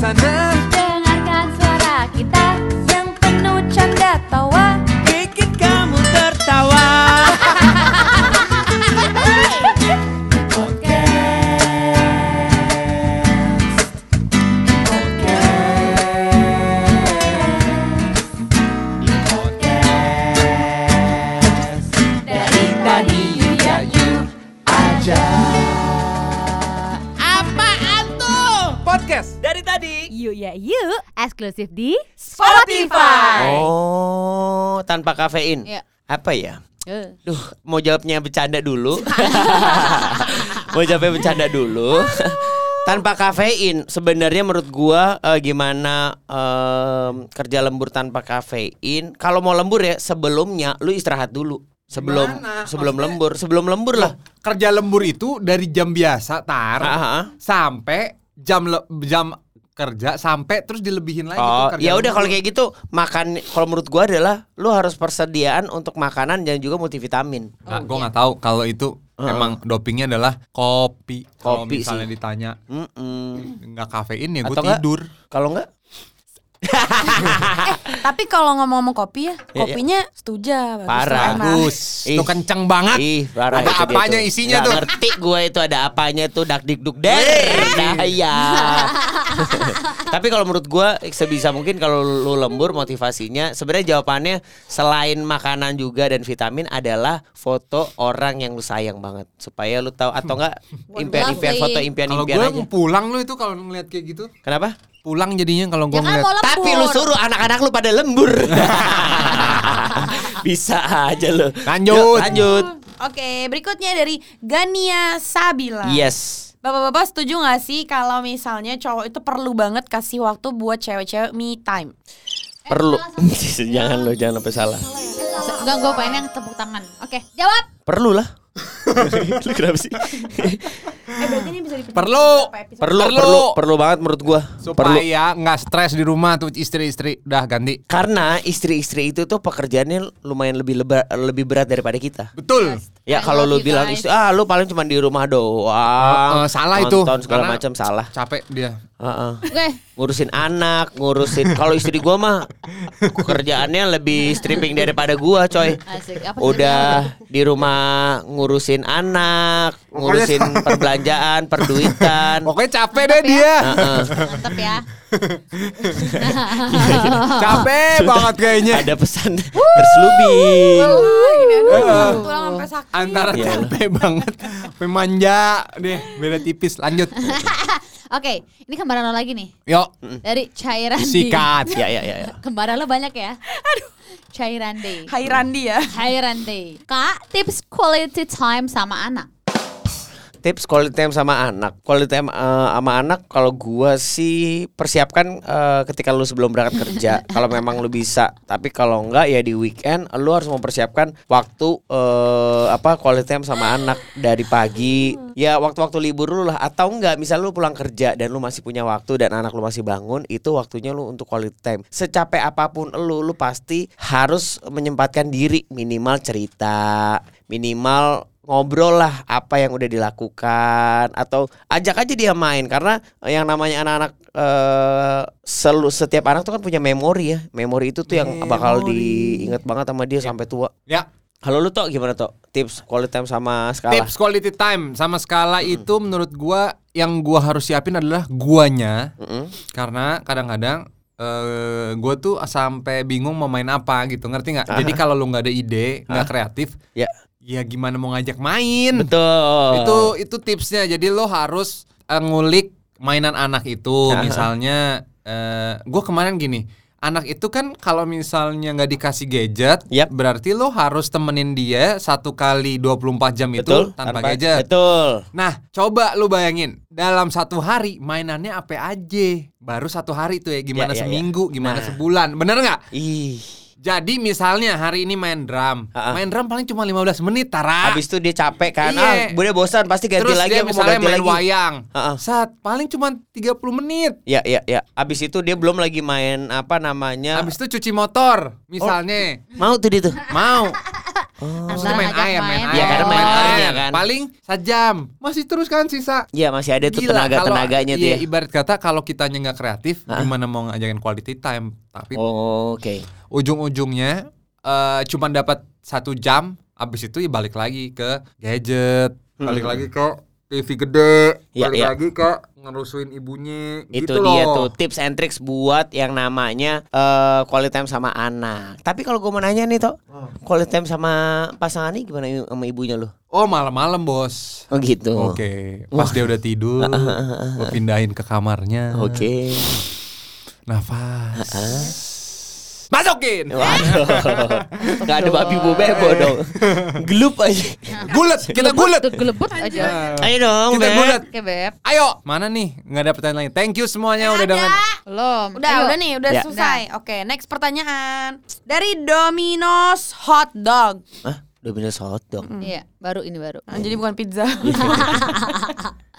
sana Dengarkan Podcast dari tadi Yuk ya yuk Eksklusif di Spotify. Oh tanpa kafein Ya. Apa ya? Eh. Duh, mau jawabnya bercanda dulu. mau jawabnya bercanda dulu. tanpa kafein, sebenarnya menurut gua eh, gimana em, kerja lembur tanpa kafein? Kalau mau lembur ya sebelumnya lu istirahat dulu. Sebelum Gimana? sebelum Maksudnya- lembur, sebelum lembur lah. Kerja lembur itu dari jam biasa tar Ah, ah. sampai jam le- jam kerja sampai terus dilebihin lagi tuh Oh, ya udah kalau kayak gitu makan kalau menurut gua adalah lu harus persediaan untuk makanan dan juga multivitamin. Nah, gue nggak tahu kalau itu Heeh. emang dopingnya adalah kopi. Kalau Kopi misalnya sih. ditanya nggak kafein ya gue Atau nggak? tidur. Kalau enggak Tapi kalau ngomong-ngomong kopi ya, Ya, ya. kopinya setuju. bagus, Parah. Bagus. Ih. Itu kenceng banget. Ih, parah Ada apanya tuh. isinya Nggak tuh? ngerti gue itu ada apanya tuh dak dik duk der daya. Tapi kalau menurut gue sebisa mungkin kalau lu lembur motivasinya sebenarnya jawabannya selain makanan juga dan vitamin adalah foto orang yang lu sayang banget supaya lu tahu atau enggak impian-impian Lovely. foto Kalau impian-impian gue aja. mau pulang lu itu kalau ngeliat kayak gitu. Kenapa? Pulang jadinya kalau gue Ya kan ngeliat. Tapi lu suruh anak-anak lu pada lembur. Bisa aja lu. Lanjut. Yuk, lanjut. Oke, berikutnya dari Gania Sabila. Yes. Bapak-bapak setuju gak sih kalau misalnya cowok itu perlu banget kasih waktu buat cewek-cewek me time? Perlu. jangan lo, jangan sampai salah. Enggak gue pengen yang tepuk tangan Oke jawab Perlu lah. lu kenapa sih? Eh berarti ini bisa Perlu. perlu, Perlu. perlu, perlu banget menurut gua. Perlu. Supaya nggak stres di rumah tuh istri-istri. Udah ganti. Karena istri-istri itu tuh pekerjaannya lumayan lebih leba- lebih berat daripada kita. Betul. Ya I kalau lu bilang guys. istri, ah lu paling cuma di rumah doang. Eh, eh, salah itu. nonton segala macam salah. Capek dia. Heeh. Oke Ngurusin anak, ngurusin kalau istri gua mah kerjaannya lebih stripping daripada gua, coy. Asik apa Udah di rumah ngurusin anak, ngurusin perbelanjaan, perduitan. Pokoknya capek deh dia. Heeh. Mantep ya capek banget kayaknya. Ada pesan berselubing. Wah, gini, aduh, tulang sampai sakit. Antara Iya. capek banget, sampai manja deh, beda tipis. Lanjut. Oke ini kembaran lo lagi nih Yuk, Dari cairan sikat. Ya ya ya. ya. Kembaran lo banyak ya Aduh Cairan day Hai Randi ya. Cairan day Kak tips quality time sama anak Tips quality time sama anak. Quality time eh, sama anak kalau gua sih persiapkan eh, ketika lu sebelum berangkat kerja. kalau memang lu bisa. Tapi kalau enggak ya di weekend lu harus mempersiapkan waktu eh, apa quality time sama anak dari pagi. Ya waktu-waktu libur lu lah atau enggak misal lu pulang kerja dan lu masih punya waktu dan anak lu masih bangun, itu waktunya lu untuk quality time. Secapek apa pun lu lu pasti harus menyempatkan diri minimal cerita, minimal ngobrol lah apa yang udah dilakukan atau ajak aja dia main. Karena yang namanya anak-anak eh selu setiap anak tuh kan punya memori ya. Memori itu tuh yang bakal diinget banget sama dia sampai tua. Ya, kalau lu tuh gimana tuh tips quality time sama skala. Tips quality time sama skala itu menurut gua yang gua harus siapin adalah guanya. Mm-mm. Karena kadang-kadang eh gua tuh sampai bingung mau main apa gitu, ngerti nggak? Jadi kalau lu nggak ada ide, nggak kreatif, ya ya gimana mau ngajak main? betul Itu itu tipsnya. Jadi lo harus eh, ngulik mainan anak itu. Misalnya eh gue kemarin gini, anak itu kan kalau misalnya nggak dikasih gadget, Yap. berarti lo harus temenin dia satu kali 24 jam betul itu tanpa, gadget. betul Nah, coba lu bayangin dalam satu hari mainannya apa aja. Baru satu hari tuh ya, gimana Ya, ya, ya. seminggu, gimana Nah. sebulan, bener nggak? ih Jadi misalnya hari ini main drum, Ha-ha. main drum paling cuma 15 menit, Tara. habis itu dia capek kan Iya. ah udah bosan pasti ganti Terus lagi dia misalnya ganti main lagi wayang, Ha-ha. saat paling cuma 30 menit. ya ya ya habis itu dia belum lagi main apa namanya Habis itu cuci motor, misalnya. mau tuh dia tuh Mau. Maksudnya Antara main air, main air. Iya, karena main airnya kan. Paling sejam. Masih terus kan sisa. Iya masih ada tuh tenaga-tenaganya tuh iya, ya. Ibarat kata kalau kitanya nggak kreatif, Hah? gimana mau ngajakin quality time? Tapi Oh, Oke. ujung-ujungnya eh cuman dapat satu jam, abis itu ya balik lagi ke gadget, balik Hmm. lagi ke TV gede, Iya, balik iya. lagi ke ngerusuin ibunya. Itu gitu dia loh. tuh tips and tricks buat yang namanya eh quality time sama anak. Tapi kalau gue mau nanya nih toh, Oh. quality time sama pasangan nih gimana sama ibunya lu? Oh malam-malam bos. Oh gitu. Oke, pas dia udah tidur, gue pindahin ke kamarnya. Oke. Nafas. Masukin. Waduh. Gak ada babi bu bebo dong. Gelup aja. Gulet, kita gulet. Gelebut aja. Ayo dong, Kita Beb. gulet. Oke, Beb. Ayo, mana nih? Nggak ada pertanyaan lain. Thank you semuanya udah dengan. Belum. Udah, Ayo. udah nih, udah Ya. selesai. Oke, next pertanyaan. Dari Domino's Hot Dog. Hah? Domino's hotdog. Iya, baru ini baru. Ah, jadi bukan pizza.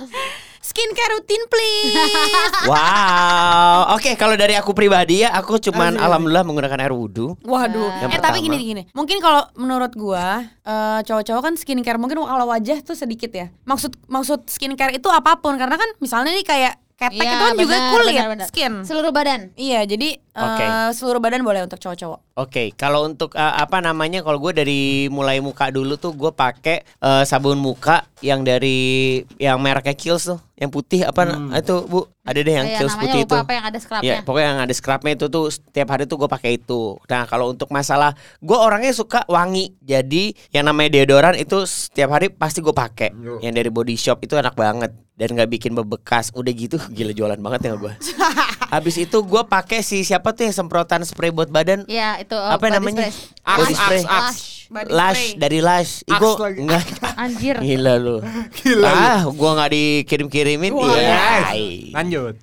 Skincare rutin please. Wow. Oke, kalau dari aku pribadi ya, aku cuman alhamdulillah menggunakan air wudhu. Waduh. Yang eh tapi pertama. gini gini. Mungkin kalau menurut gua eh, cowok-cowok kan skincare mungkin kalau wajah tuh sedikit ya. Maksud maksud skincare itu apa pun karena kan misalnya nih kayak ketek Iya, itu kan juga kulit, benar, benar. skin. Seluruh badan. Iya, jadi eh, Oke. seluruh badan boleh untuk cowok-cowok. Oke, kalau untuk uh, apa namanya, kalau gue dari mulai muka dulu tuh gue pakai uh, sabun muka yang dari yang mereknya Kiehl's tuh, yang putih apa na- itu bu, ada deh yang Oh, iya, namanya putih lupa itu. apa yang ada scrubnya. Ya, pokoknya yang ada scrubnya itu tuh setiap hari tuh gue pakai itu. Nah, kalau untuk masalah gue orangnya suka wangi, jadi yang namanya deodoran itu setiap hari pasti gue pakai. Yang dari Body Shop itu enak banget dan nggak bikin bebekas. Udah gitu gila jualan banget ya gue. Habis itu gue pakai si siapa tuh yang semprotan spray buat badan? Iya, itu oh, Apa body namanya? spray. Aks, Body spray. aks. Lash. Body Lash spray. dari Lash. Ih, Aks gua lagi. enggak. Anjir. Gila lu. Gila ah, gua nggak dikirim-kirimin. Yes. Iya. Lanjut.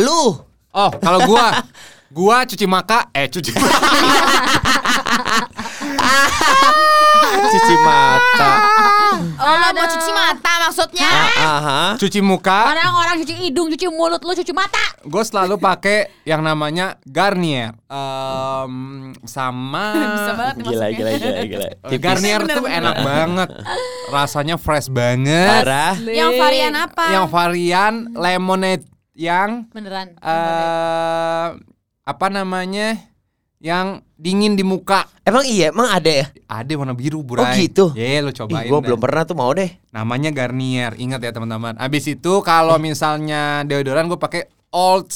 Lu. Oh, kalau gua gua cuci maka eh cuci Cuci mata. Oh, lo mau cuci mata maksudnya? Ah, aha. cuci muka. Orang-orang cuci hidung, cuci mulut, lu cuci mata. Gue selalu pakai yang namanya Garnier. Em, sama Bisa banget nih Gila, gila, gila, gila. Eh, Garnier Bener, tuh bener. enak banget. Rasanya fresh banget. Parah. Yang varian apa? Yang varian lemonade yang Beneran. eh apa namanya? Yang dingin di muka. Emang iya, emang ada ya? Ada warna biru, Oh Burai. gitu. Ye, lo Ih, cobain. gua deh. belum pernah tuh mau deh. Namanya Garnier. Ingat ya teman-teman. Abis itu kalau misalnya deodoran gue pakai Old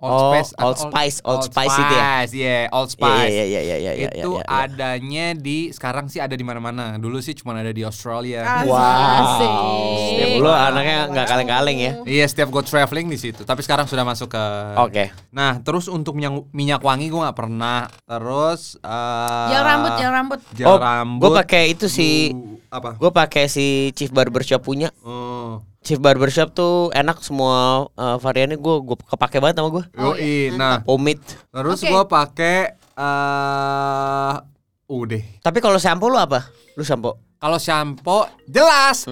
Spice. Oh, Spice Old Spice, Old Spice itu ya? Spice, yeah, Old Iya, Spice. iya, iya, iya, iya, iya, itu iya, iya. adanya di sekarang sih ada di mana-mana. Dulu sih cuma ada di Australia. Wow. Asik. Lu anaknya nggak kaleng-kaleng ya? Iya, setiap gue traveling di situ. Tapi sekarang sudah masuk ke. Oke. Nah, terus untuk minyak minyak wangi gue nggak pernah. Terus. eh Gel rambut, gel rambut. Gel Oh, rambut. gue pakai itu si Uh, apa? gue pakai si Chief Barbershop punya. Oh. Chief Barbershop tuh enak semua eh, variannya gue gue kepake banget sama gue. Yoi. Nah, Pomade. terus Oke. gue pakai eh udah. Tapi kalau shampoo lu apa? Lu shampoo Kalau shampoo jelas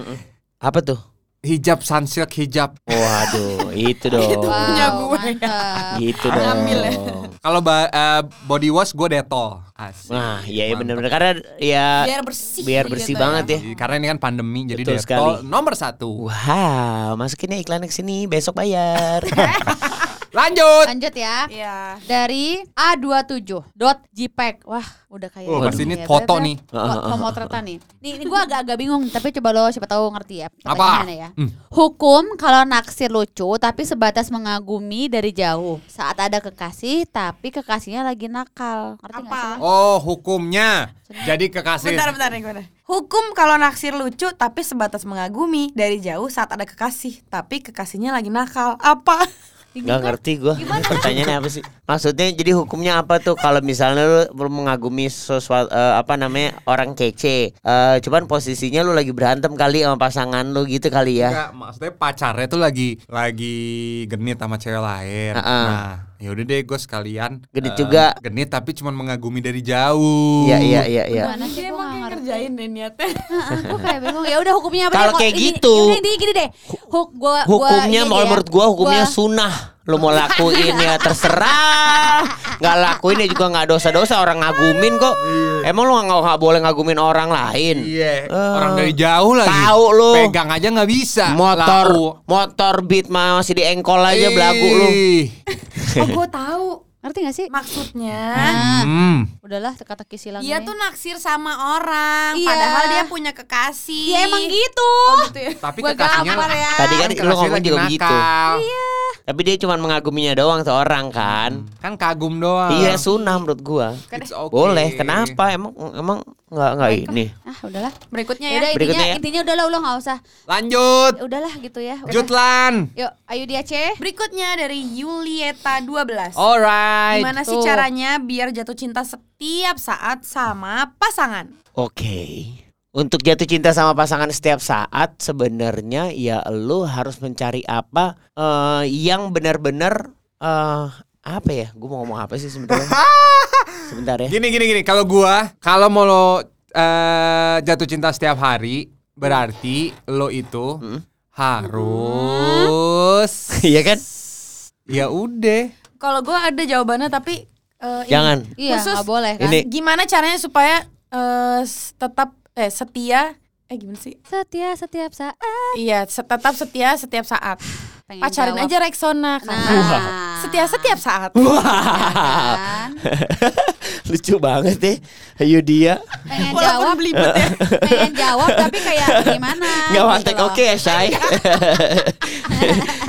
apa tuh? Hijab sunsilk hijab. Waduh, itu dong. punya Wow, gue. mantap. Gitu dong. Ngambil ya. Kalau eh, body wash gue detol. Asik. Nah, iya iya benar-benar karena ya Biar bersih. biar bersih gitu banget ya. Karena ini kan pandemi jadi Betul detol sekali. nomor satu. Wow, masukin ya iklan ke sini besok bayar. Lanjut. Lanjut ya. Iya. Dari A27.jpeg. Wah, udah kayak Oh, pasti ini ya, foto Beb, ya. nih. Fo- Pemotretan nih. Nih, ini gue agak-agak bingung, tapi coba lo siapa tahu ngerti ya. Apa? Ya. Hmm. Hukum kalau naksir lucu tapi sebatas mengagumi dari jauh. Saat ada kekasih tapi kekasihnya lagi nakal. Ngerti Apa? sih? Oh, hukumnya. Jadi kekasih. Bentar, bentar nih dah. Hukum kalau naksir lucu tapi sebatas mengagumi dari jauh saat ada kekasih, tapi kekasihnya lagi nakal. Apa? Gak ngerti gue Pertanyaannya apa sih? Maksudnya jadi hukumnya apa tuh? Kalau misalnya lu, lu mengagumi sesuatu eh, Apa namanya Orang kece Eh, Cuman posisinya lu lagi berantem kali Sama pasangan lu gitu kali ya? Enggak, maksudnya pacarnya tuh lagi lagi genit sama cewek lain. Ha-ha. Nah, ya udah deh gue sekalian Genit eh, juga. Genit tapi cuma mengagumi dari jauh. Iya iya iya iya Gimana sih gue nggak ngerjain deh niatnya. gue kayak bingung ya udah hukumnya apa Kalau kayak gitu. ini gini deh Huk, gua, gua, Hukumnya ya. menurut gua hukumnya Gua- sunnah Lu mau lakuin ya terserah. Nggak lakuin ya juga nggak dosa-dosa orang ngagumin kok. Emang lu nggak nggak boleh ngagumin orang lain? Iya. Eh. Orang dari jauh lagi. Tahu lu. Pegang aja nggak bisa. Motor Lau. motor beat masih di engkol aja belagu lu. Oh gue tahu Ngerti gak sih? maksudnya. Hmm. udahlah teka-teki silang Dia ini. tuh naksir sama orang, Iya. padahal dia punya kekasih. Ya emang gitu. Oh, gitu ya. Tapi Gua kekasihnya ya. Tadi kan lu ngomong juga begitu. nakal. Tapi dia cuma mengaguminya doang seorang kan. Kan kagum doang. Iya sunnah menurut gua. It's okay. Boleh. Kenapa? Emang emang nggak nggak ini? Ah, udahlah. Berikutnya Ya udah intinya Berikutnya ya. intinya udahlah lu nggak usah. Lanjut. Ya udahlah gitu ya. Udah. Jutlan. Yuk, ayo dia C. Berikutnya dari Yulieta 12. Alright. Gimana sih caranya biar jatuh cinta setiap saat sama pasangan? Oke. Untuk jatuh cinta sama pasangan setiap saat sebenarnya ya lu harus mencari apa eh, yang benar-benar eh apa ya? Gue mau ngomong apa sih sebenarnya? Sebentar ya. Gini gini gini. Kalau gua kalau mau lo eh, jatuh cinta setiap hari, berarti lo itu Hmm. harus Iya kan? ya udah. Kalau gue ada jawabannya tapi eh, ini. Jangan. Iya, Khusus nggak boleh kan. Ini- Gimana caranya supaya eh, s- tetap eh setia eh gimana sih? Setia setiap saat. Iya, tetap setia setiap saat. Pengen Pacarin jawab. aja Rexona karena Nah. Setia setiap saat. Kan? Lucu banget deh. Ayo dia. Pengen Walaupun jawab belibet ya. Pengen jawab tapi kayak gimana? Nggak gitu take loh. oke ya, Shay.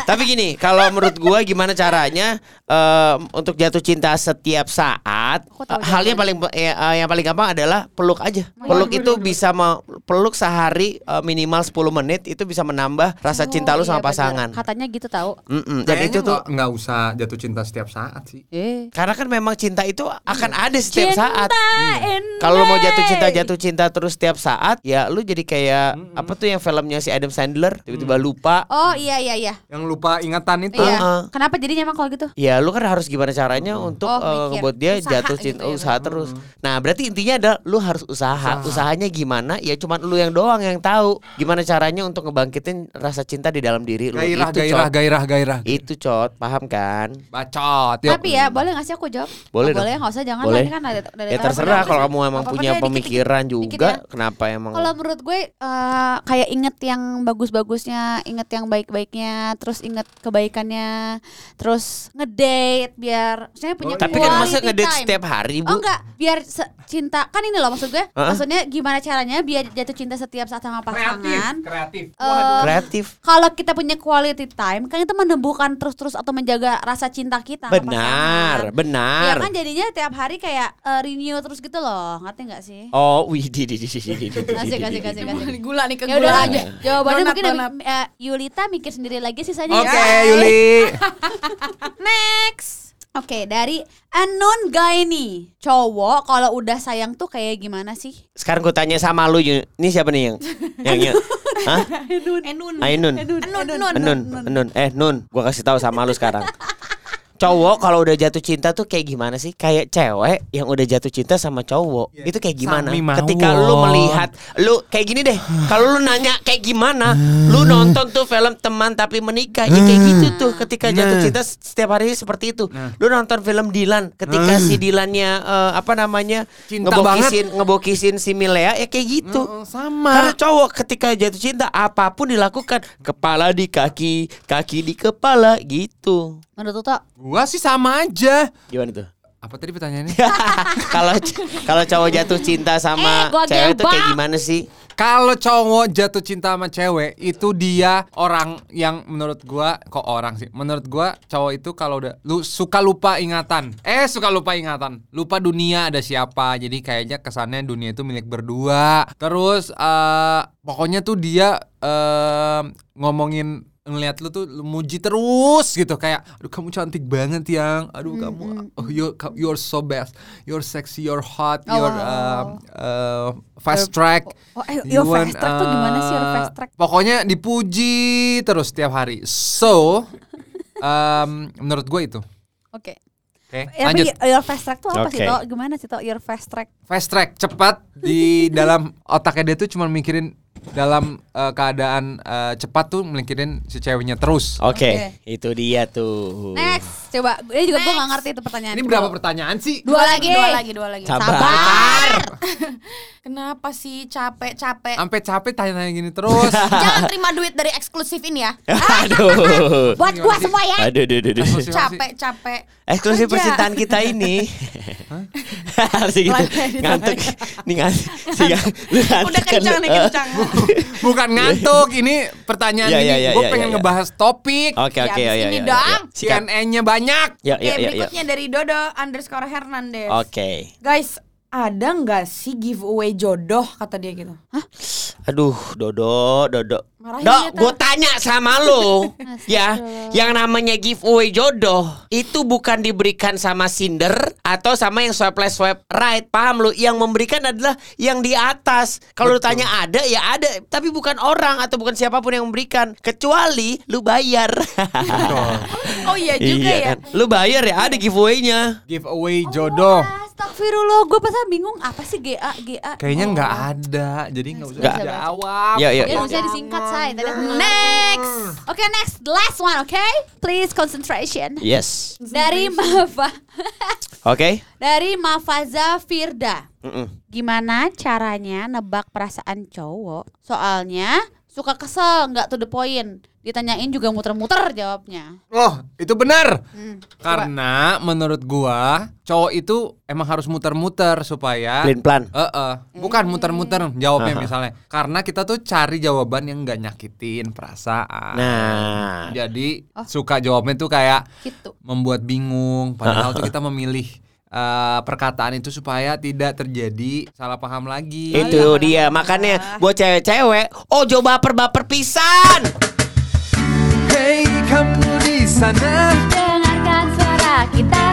Tapi gini, kalau menurut gua gimana caranya em, untuk jatuh cinta setiap saat? Eh, halnya paling ya, eh, yang paling gampang adalah peluk aja. Peluk itu bisa peluk sehari eh, minimal 10 menit itu bisa menambah rasa cinta lu Oh, sama iya, bener. pasangan. Katanya gitu tahu. Mm-mm, Dan Kayaknya itu tuh nggak usah jatuh cinta setiap saat sih. Eh. karena kan memang cinta itu akan ada setiap saat. and Kalau lu mau jatuh cinta jatuh cinta terus setiap saat, ya lu jadi kayak apa tuh yang filmnya si Adam Sandler tiba-tiba lupa. Oh iya iya iya. Yang lupa ingatan itu. Iya. Uh-uh. Kenapa jadinya emang kalau gitu? Ya lu kan harus gimana caranya untuk Oh, eh, mikir. ngebuat dia Usaha jatuh gitu cinta ya, usaha terus. Nah berarti intinya adalah lu harus usaha. Usahanya gimana? Ya cuman lu yang doang yang tahu gimana caranya untuk ngebangkitin rasa cinta di dalam diri lu. Gairah, itu gairah, cot. gairah, gairah. Itu cot, paham kan? Bacot. Yuk. Tapi ya boleh gak sih aku jawab? Boleh Oh, boleh nggak usah jangan Boleh. kan dari, dari Ya terserah kalau kamu emang punya pemikiran Dikit juga, ya. kenapa emang? Kalau menurut gue eh, kayak inget yang bagus-bagusnya, inget yang baik-baiknya, terus inget kebaikannya, terus ngedate biar saya punya Tapi kan masa quality ngedate time. setiap hari bu? Oh enggak, biar se- cinta kan ini loh maksud gue. Heeh. Maksudnya gimana caranya biar jatuh cinta setiap saat sama pasangan. kreatif. Eh, Kreatif. kalau kita punya quality time kan itu menumbuhkan terus-terus atau menjaga rasa cinta kita Benar, benar. Ya kan jadinya tiap hari kayak eh, renew terus gitu loh. Ngerti gak sih? Oh, wih, di di di di di asik asik. Gula nih ke Ya gula aja. Jawabannya mungkin eh, Yulita mikir sendiri lagi sisanya Oke, ya. Yuli. Next. Oke, dari Anon Gaini. Cowok kalau udah sayang tuh kayak gimana sih? Sekarang gue tanya sama lu, ini siapa nih yang yang yang? Hah? Enun. Ainun. Enun, Enun. Nun, Nun, eh Nun, gua kasih tahu sama lu sekarang. Cowok kalau udah jatuh cinta tuh kayak gimana sih? Kayak cewek yang udah jatuh cinta sama cowok. Itu kayak gimana? Ketika lu melihat lu kayak gini deh. Kalau lu nanya kayak gimana? Lu nonton tuh film teman tapi menikah. Ya kayak gitu tuh ketika jatuh Nah. cinta setiap hari seperti itu. Lu nonton film Dilan ketika si Dilannya eh, apa namanya? Cinta ngebokisin ngebokisin si Milea ya kayak gitu. Sama. Karena cowok ketika jatuh cinta apa pun dilakukan kepala di kaki, kaki di kepala gitu. Menurut Toto? Gua sih sama aja. Gimana tuh? Apa tadi pertanyaannya? Kalau kalau cowok jatuh cinta sama Eh, cewek tuh kayak gimana sih? Kalau cowok jatuh cinta sama cewek itu dia orang yang menurut gua kok orang sih. Menurut gua cowok itu kalau udah lu suka lupa ingatan. Eh suka lupa ingatan. Lupa dunia ada siapa. Jadi kayaknya kesannya dunia itu milik berdua. Terus eh pokoknya tuh dia eh ngomongin ngeliat lu tuh lu muji terus gitu kayak aduh kamu cantik banget yang aduh kamu oh you you're so best you're sexy you're hot Oh, you're wow. um, uh, fast track Oh, eh, You your want, fast track tuh gimana sih your uh, fast track? Pokoknya dipuji terus tiap hari. So, um, menurut gue itu. Oke. Oke, Ya, lanjut. your fast track tuh apa sih Oke. Tok? Gimana sih Tok your fast track? Fast track cepat di dalam otaknya dia tuh cuma mikirin dalam eh, keadaan eh, cepat tuh melingkirin si ceweknya terus. Oke, itu dia tuh. Next, coba. Ini juga gue gak ngerti itu pertanyaan. Ini berapa pertanyaan sih? Dua lagi, dua lagi, dua lagi. Sabar. Kenapa sih capek-capek? Sampai capek tanya-tanya gini terus. Jangan terima duit dari eksklusif ini ya. Aduh. Buat gua semua ya. Aduh, aduh, aduh, aduh. Capek-capek. Eksklusif Aja. percintaan kita ini. Harus gitu. Ngantuk. Nih ngantuk. Udah kencang nih, kencang. Bukan ngantuk, ini pertanyaan Ya, ini ya, ya, gue ya, pengen ya, ya. ngebahas topik. Oke, Ya, oke, abis ya, ya, ini ya, dong. Sikat. CNN-nya banyak. Ya, Oke, ya, ya, ya. berikutnya dari Dodo underscore Hernandez. Oke. Guys, ada nggak sih giveaway jodoh kata dia gitu? Aduh, Dodo, Dodo. Marahin Dok, gue tanya sama lo, ya, yang namanya giveaway jodoh itu bukan diberikan sama Cinder atau sama yang swipe left swipe right, paham lo? Yang memberikan adalah yang di atas. Kalau lu tanya ada, ya ada, tapi bukan orang atau bukan siapa pun yang memberikan, kecuali lu bayar. Oh iya juga Iya ya. kan? Lu bayar ya, ada giveaway-nya. Giveaway jodoh. Astagfirullah, gue pasal bingung apa sih GA GA. Kayaknya Oh. nggak ada, jadi nggak usah Nggak. jawab. Ya, ya, Ya ya. bisa disingkat say. Tadi aku ngerti. Next. Oke next, the last one, oke? Please concentration. Yes. Dari Mafa, Oke. dari Mafaza Firda. Mm-mm. Gimana caranya nebak perasaan cowok? Soalnya suka kesel, nggak to the point. Ditanyain juga muter-muter jawabnya. Oh, itu benar. Hmm, Karena menurut gua cowok itu emang harus muter-muter supaya Plan plan. Eh, eh. bukan muter-muter jawabnya Aha. misalnya. Karena kita tuh cari jawaban yang nggak nyakitin perasaan. Nah, Jadi Oh. suka jawabnya tuh kayak Gitu. membuat bingung. Padahal tuh kita memilih eh, perkataan itu supaya tidak terjadi salah paham lagi. Itu dia makanya buat cewek-cewek, oh coba baper-baper pisan. Hey kamu di sana, Dengarkan suara kita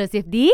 Eksklusif di.